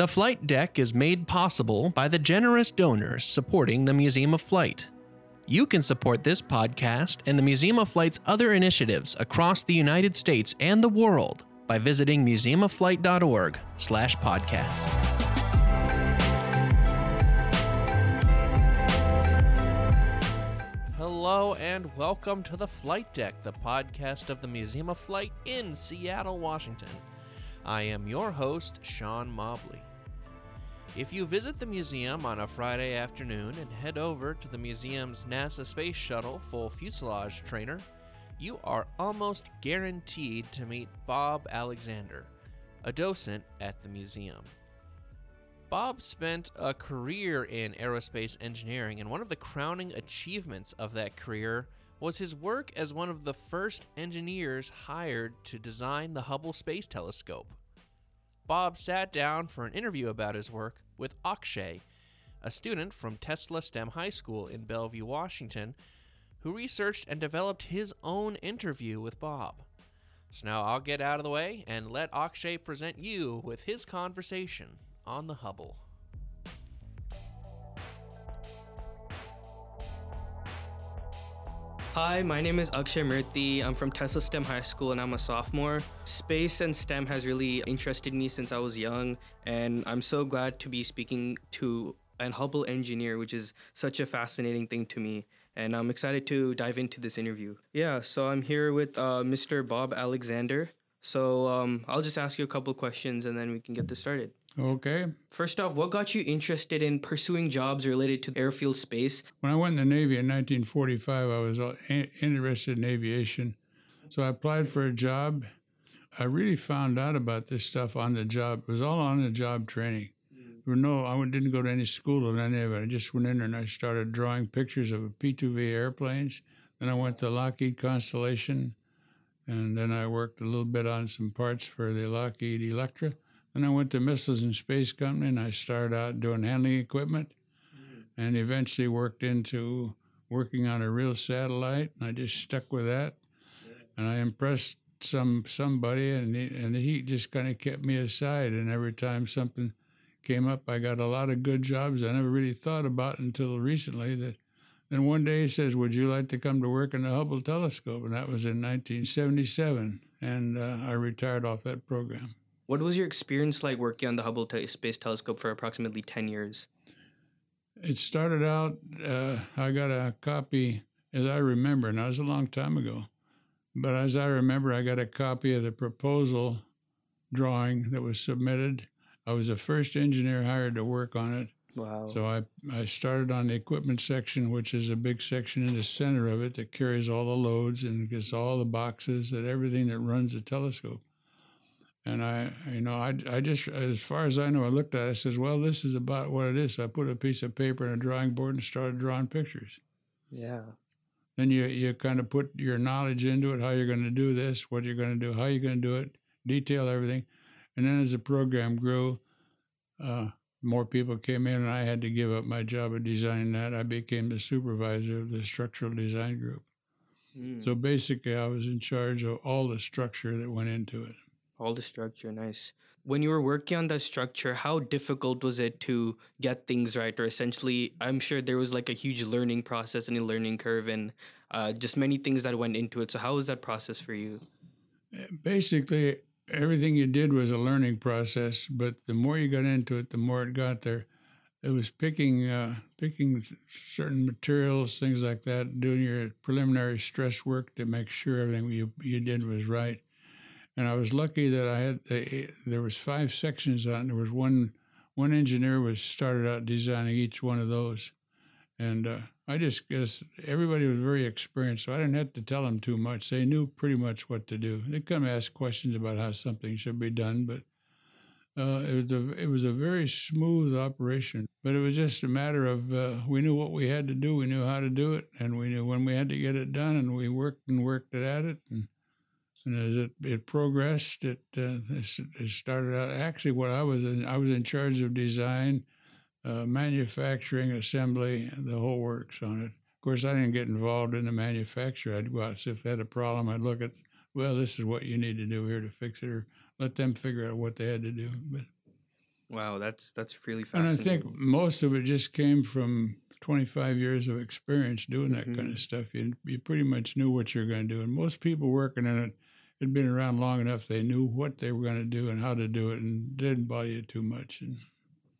The flight deck is made possible by the generous donors supporting the Museum of Flight. You can support this podcast and the Museum of Flight's other initiatives across the United States and the world by visiting museumofflight.org/podcast. Hello and welcome to the Flight Deck, the podcast of the Museum of Flight in Seattle, Washington. I am your host, Sean Mobley. If you visit the museum on a Friday afternoon and head over to the museum's NASA Space Shuttle full fuselage trainer, you are almost guaranteed to meet Bob Alexander, a docent at the museum. Bob spent a career in aerospace engineering, and one of the crowning achievements of that career was his work as one of the first engineers hired to design the Hubble Space Telescope. Bob sat down for an interview about his work with Akshay, a student from Tesla STEM High School in Bellevue, Washington, who researched and developed his own interview with Bob. So now I'll get out of the way and let Akshay present you with his conversation on the Hubble. Hi, my name is Akshay Murthy. I'm from Tesla STEM High School and I'm a sophomore. Space and STEM has really interested me since I was young, and I'm so glad to be speaking to an Hubble engineer, which is such a fascinating thing to me. And I'm excited to dive into this interview. Yeah, so I'm here with uh, Mr. Bob Alexander. So um, I'll just ask you a couple questions and then we can get this started. Okay. First off, what got you interested in pursuing jobs related to aerospace? When I went in the Navy in 1945, I was uh, interested in aviation. So I applied for a job. I really found out about this stuff on the job. It was all on the job training. Mm. There were no, I didn't go to any school or any of it. I just went in there and I started drawing pictures of P-2V airplanes. Then I went to Lockheed Constellation, and then I worked a little bit on some parts for the Lockheed Electra. Then I went to Missiles and Space Company and I started out doing handling equipment and eventually worked into working on a real satellite. And I just stuck with that. And I impressed some somebody and he, and he just kind of kept me aside. And every time something came up, I got a lot of good jobs I never really thought about until recently that then one day he says, Would you like to come to work in the Hubble telescope? And that was in 1977. And uh, I retired off that program. What was your experience like working on the Hubble te- Space Telescope for approximately 10 years? It started out, uh, I got a copy, as I remember, and that was a long time ago, but as I remember, I got a copy of the proposal drawing that was submitted. I was the first engineer hired to work on it. Wow. So I, I started on the equipment section, which is a big section in the center of it that carries all the loads and gets all the boxes and everything that runs the telescope. And I, you know, I, I just, as far as I know, I looked at it, I says, well, this is about what it is. So I put a piece of paper and a drawing board and started drawing pictures. Yeah. Then you, you kind of put your knowledge into it, how you're going to do this, what you're going to do, how you're going to do it, detail everything. And then as the program grew, uh, more people came in, and I had to give up my job of designing that. I became the supervisor of the structural design group. Mm. So basically, I was in charge of all the structure that went into it all the structure nice. When you were working on that structure how difficult was it to get things right? Or essentially i'm sure there was like a huge learning process and a learning curve and uh, just many things that went into it. So how was that process for you? Eh, basically everything you did was a learning process but the more you got into it the more it got there. It was picking uh, picking certain materials things like that doing your preliminary stress work to make sure everything you, you did was right and I was lucky that I had there was five sections on. There was one one engineer was started out designing each one of those, and uh, I just guess everybody was very experienced, so I didn't have to tell them too much. They knew pretty much what to do. They come ask questions about how something should be done, but uh, it was a it was a very smooth operation. But it was just a matter of uh, we knew what we had to do, we knew how to do it, and we knew when we had to get it done, and we worked and worked at it, and and as it, it progressed, it, uh, it started out actually what I was in, I was in charge of design, uh, manufacturing, assembly, the whole works on it. Of course, I didn't get involved in the manufacture. I'd go out, so if they had a problem, I'd look at, well, this is what you need to do here to fix it, or let them figure out what they had to do. But Wow, that's that's really fascinating. And I think most of it just came from 25 years of experience doing that kind Mhm. of stuff. You, you pretty much knew what you're going to do. And most people working in it had been around long enough, they knew what they were going to do and how to do it and didn't bother you too much. And,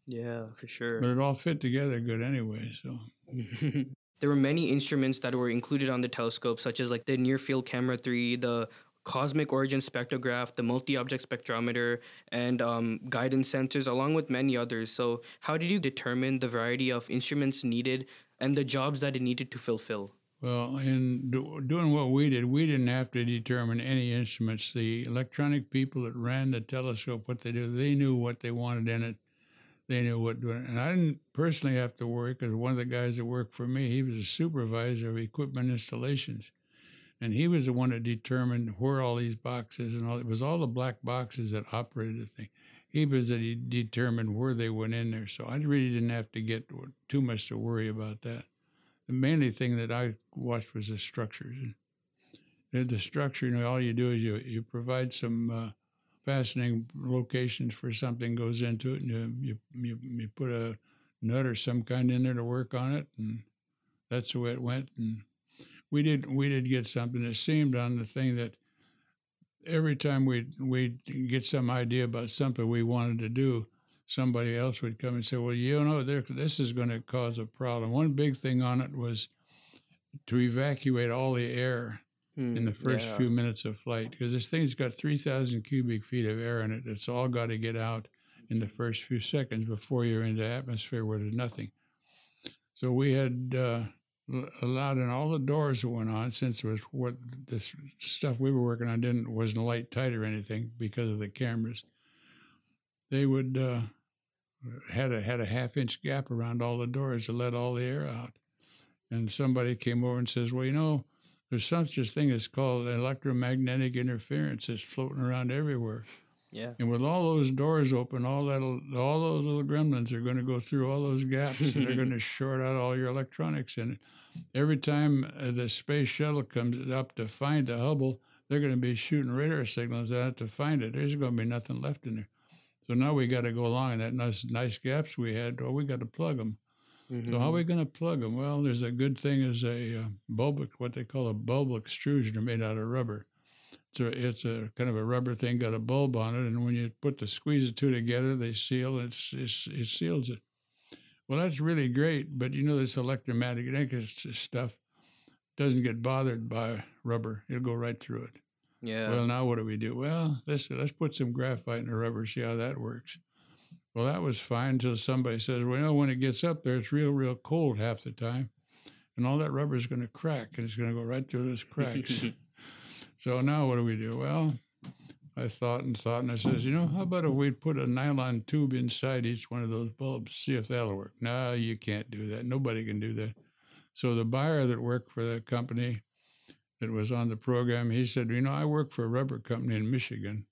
yeah, for sure. but it all fit together good anyway. So, there were many instruments that were included on the telescope, such as like the Near Field Camera 3, the Cosmic Origin Spectrograph, the Multi Object Spectrometer, and um, guidance sensors, along with many others. So, how did you determine the variety of instruments needed and the jobs that it needed to fulfill? Well, in do, doing what we did, we didn't have to determine any instruments. The electronic people that ran the telescope, what they do, they knew what they wanted in it. They knew what, to do, and I didn't personally have to worry because one of the guys that worked for me, he was a supervisor of equipment installations, and he was the one that determined where all these boxes and all. It was all the black boxes that operated the thing. He was that he determined where they went in there, so I really didn't have to get too much to worry about that. The mainly thing that I watched was the structures. The structure, you know, all you do is you you provide some. Uh, fastening locations for something goes into it, and you, you you you put a nut or some kind in there to work on it, and that's the way it went. And we did we did get something It seemed on the thing that every time we we get some idea about something we wanted to do, somebody else would come and say, "Well, you know, this is going to cause a problem." One big thing on it was to evacuate all the air in the first Yeah. few minutes of flight because this thing's got 3,000 cubic feet of air in it. It's all got to get out in the first few seconds before you're in the atmosphere where there's nothing. So we had uh, allowed in all the doors that went on since it was what this stuff we were working on didn't wasn't light tight or anything because of the cameras. They would uh, had a had a half inch gap around all the doors to let all the air out. And somebody came over and says, "Well, you know." there's such a thing as called electromagnetic interference that's floating around everywhere. Yeah. And with all those doors open, all that, all those little gremlins are going to go through all those gaps, and they're going to short out all your electronics in it. Every time uh, the space shuttle comes up to find the Hubble, they're going to be shooting radar signals out to find it. There's going to be nothing left in there. So now we got to go along, and that nice, nice gaps we had, well, we got to plug them. So how are we going to plug them? Well, there's a good thing as a uh, bulb, what they call a bulb extrusion made out of rubber. So it's a kind of a rubber thing, got a bulb on it, and when you put the squeeze the two together, they seal. It's, it's it seals it. Well, that's really great, but you know this electromagnetic stuff doesn't get bothered by rubber; it'll go right through it. Yeah. Well, now what do we do? Well, let's let's put some graphite in the rubber, see how that works. Well, that was fine until somebody says, well, you know, when it gets up there, it's real, real cold half the time. And all that rubber is going to crack and it's going to go right through those cracks. so now what do we do? Well, I thought and thought, and I says, you know, how about if we put a nylon tube inside each one of those bulbs, see if that'll work? No, you can't do that. Nobody can do that. So the buyer that worked for that company that was on the program, he said, you know, I work for a rubber company in Michigan,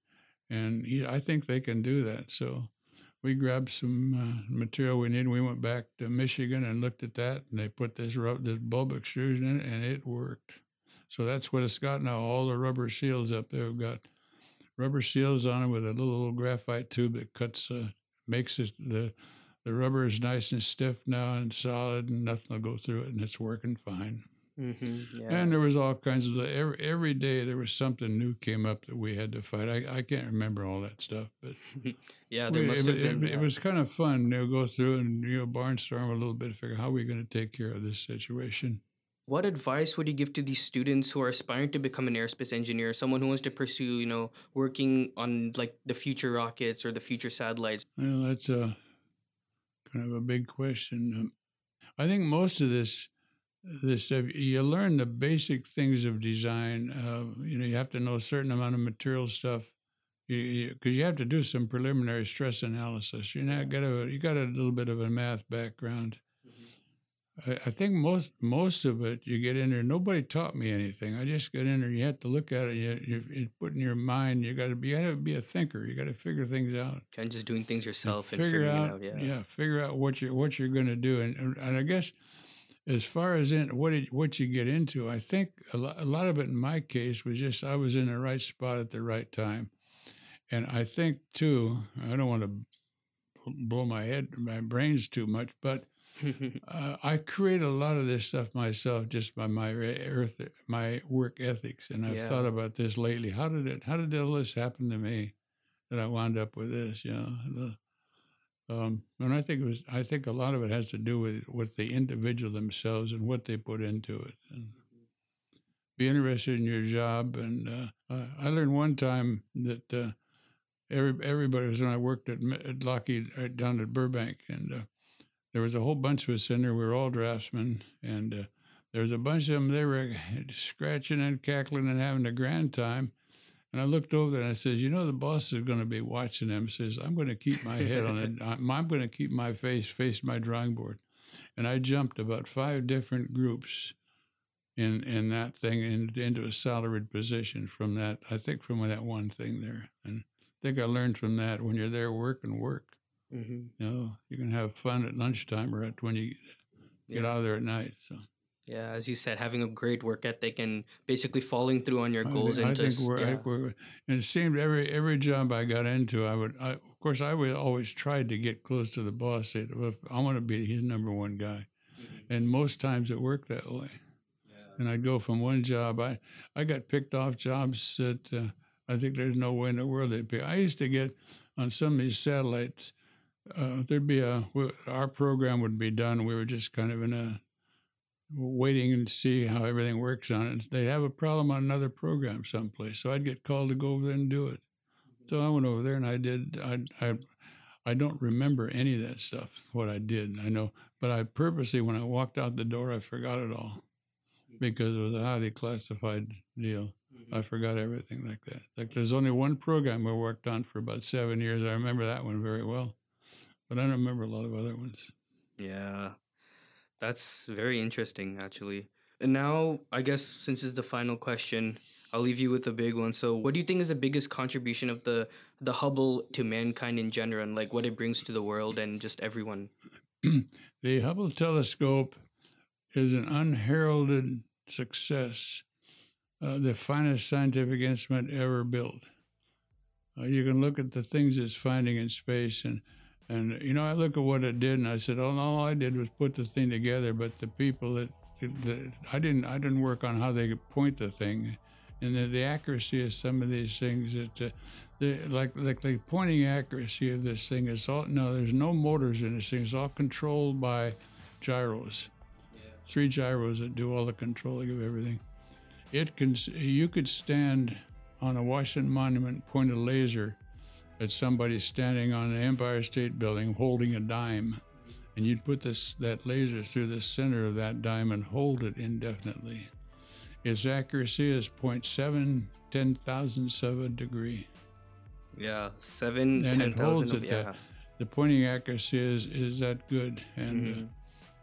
and he, I think they can do that. So we grabbed some uh, material we needed. We went back to Michigan and looked at that, and they put this rub- this bulb extrusion in it, and it worked. So that's what it's got now. All the rubber seals up there have got rubber seals on it with a little, little graphite tube that cuts, uh, makes it the the rubber is nice and stiff now and solid, and nothing will go through it, and it's working fine. Mm-hmm. Yeah. And there was all kinds of every every day there was something new came up that we had to fight. I, I can't remember all that stuff, but yeah, there we- must it, have it- been. it was kind of fun. You know, go through and you know barnstorm a little bit, figure how are we going to take care of this situation. What advice would you give to these students who are aspiring to become an aerospace engineer, someone who wants to pursue, you know, working on like the future rockets or the future satellites? Well, that's a kind of a big question. Um, I think most of this this stuff you learn the basic things of design. Uh, you know, you have to know a certain amount of material stuff. Because you, you have to do some preliminary stress analysis. You know, got a you got a little bit of a math background. I, I think most most of it you get in there. Nobody taught me anything. I just got in there. You have to look at it. You, you, you put in your mind. You got to be. You got to be a thinker. You got to figure things out. Kind of just doing things yourself and figure figuring out, it out. Yeah. figure out what you what you're going to do, and and- and I guess as far as in what it, what you get into, I think a lot, a lot of it in my case was just I was in the right spot at the right time, and I think too. I don't want to blow my head, my brains too much. But uh, I create a lot of this stuff myself just by my earth, my work ethics, and I've Yeah. thought about this lately. How did it? How did all this happen to me? That I wound up with this, you know. Um, and I think it was. I think a lot of it has to do with with the individual themselves and what they put into it. And be interested in your job. And uh, I learned one time that uh, every everybody was when I worked at, at Lockheed down at Burbank, and uh, there was a whole bunch of us in there. We were all draftsmen, and uh, there was a bunch of them. They were scratching and cackling and having a grand time. And I looked over there and I says, "You know, the boss is going to be watching them." Says, "I'm going to keep my head on it. I'm, I'm going to keep my face face my drawing board." And I jumped about five different groups in in that thing in, into a salaried position from that. I think from that one thing there, and I think I learned from that when you're there, work and work. hmm You know, you can have fun at lunchtime or at when you get Yeah. out of there at night. So Yeah, as you said, having a great work ethic and basically following through on your I goals I and think, we're, I yeah. think we're, and it seemed every every job I got into, I would, I, of course, I would always tried to get close to the boss. Say, well, I want to be his number one guy, Mm-hmm. and most times it worked that way. And I'd go from one job. I I got picked off jobs that uh, I think there's no way in the world they'd pick. I used to get on some of these satellites. Uh, there'd be a our program would be done. We were just kind of in a waiting and see how everything works on it. They'd have a problem on another program someplace, so I'd get called to go over there and do it. So I went over there and I did. I I I don't remember any of that stuff. What I did, I know, but I purposely when I walked out the door, I forgot it all because it was a highly classified deal. Mm-hmm. I forgot everything like that. Like there's only one program I worked on for about seven years. I remember that one very well, but I don't remember a lot of other ones. Yeah, that's very interesting, actually. And now, I guess since it's the final question, I'll leave you with a big one. So, what do you think is the biggest contribution of the the Hubble to mankind in general, and like what it brings to the world and just everyone? The Hubble telescope is an unheralded success, uh, the finest scientific instrument ever built. Uh, you can look at the things it's finding in space, and and you know I look at what it did, and I said, oh, all I did was put the thing together, but the people that, that I didn't I didn't work on how they point the thing, and the, the accuracy of some of these things that. Uh, the, like like the pointing accuracy of this thing is all no there's no motors in this thing. It's all controlled by gyros. Three gyros that do all the controlling of everything. It can you could stand on a washington monument point a laser at somebody standing on the empire state building holding a dime and you'd put this that laser through the center of that dime and hold it indefinitely its accuracy is 0.7 ten thousandths of a degree Yeah, seven, And ten it holds it Yeah. there. the pointing accuracy is is that good and uh, Mhm.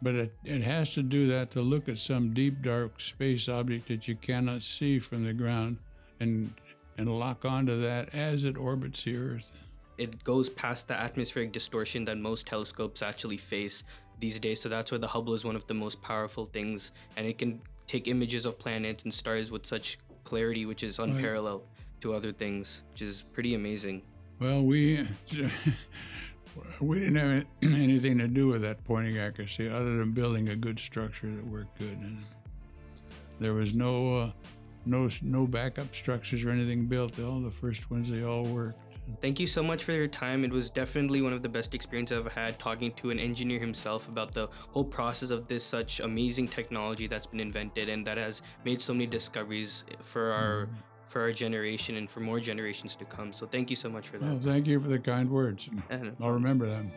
but it, it has to do that to look at some deep dark space object that you cannot see from the ground and and lock onto that as it orbits the earth it goes past the atmospheric distortion that most telescopes actually face these days. So that's why the Hubble is one of the most powerful things, and it can take images of planets and stars with such clarity, which is unparalleled to other things, which is pretty amazing. well we we didn't have anything to do with that pointing accuracy other than building a good structure that worked good and there was no uh, no no backup structures or anything built all the first ones they all worked Thank you so much for your time. It was definitely one of the best experiences I've had talking to an engineer himself about the whole process of this such amazing technology that's been invented and that has made so many discoveries for our mm-hmm. for our generation and for more generations to come. So thank you so much for that. well thank you for the kind words I'll remember them.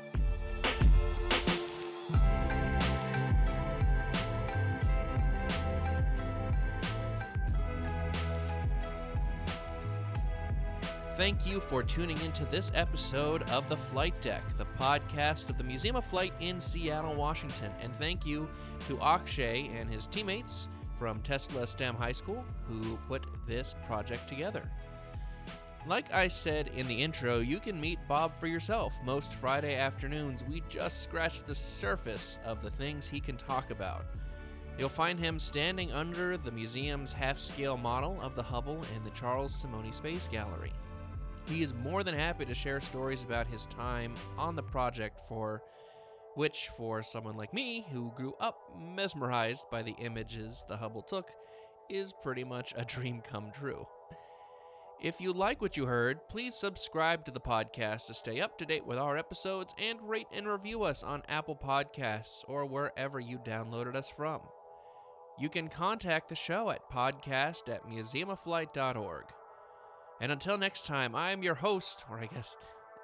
Thank you for tuning into this episode of The Flight Deck, the podcast of the Museum of Flight in Seattle, Washington. And thank you to Akshay and his teammates from Tesla STEM High School who put this project together. Like I said in the intro, you can meet Bob for yourself. Most Friday afternoons, we just scratch the surface of the things he can talk about. You'll find him standing under the museum's half scale model of the Hubble in the Charles Simonyi Space Gallery. He is more than happy to share stories about his time on the project for which for someone like me who grew up mesmerized by the images the Hubble took is pretty much a dream come true. If you like what you heard, please subscribe to the podcast to stay up to date with our episodes and rate and review us on Apple Podcasts or wherever you downloaded us from. You can contact the show at podcast at museumofflight.org. And until next time, I am your host, or I guess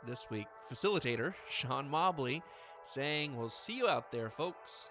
this week, facilitator, Sean Mobley, saying we'll see you out there, folks.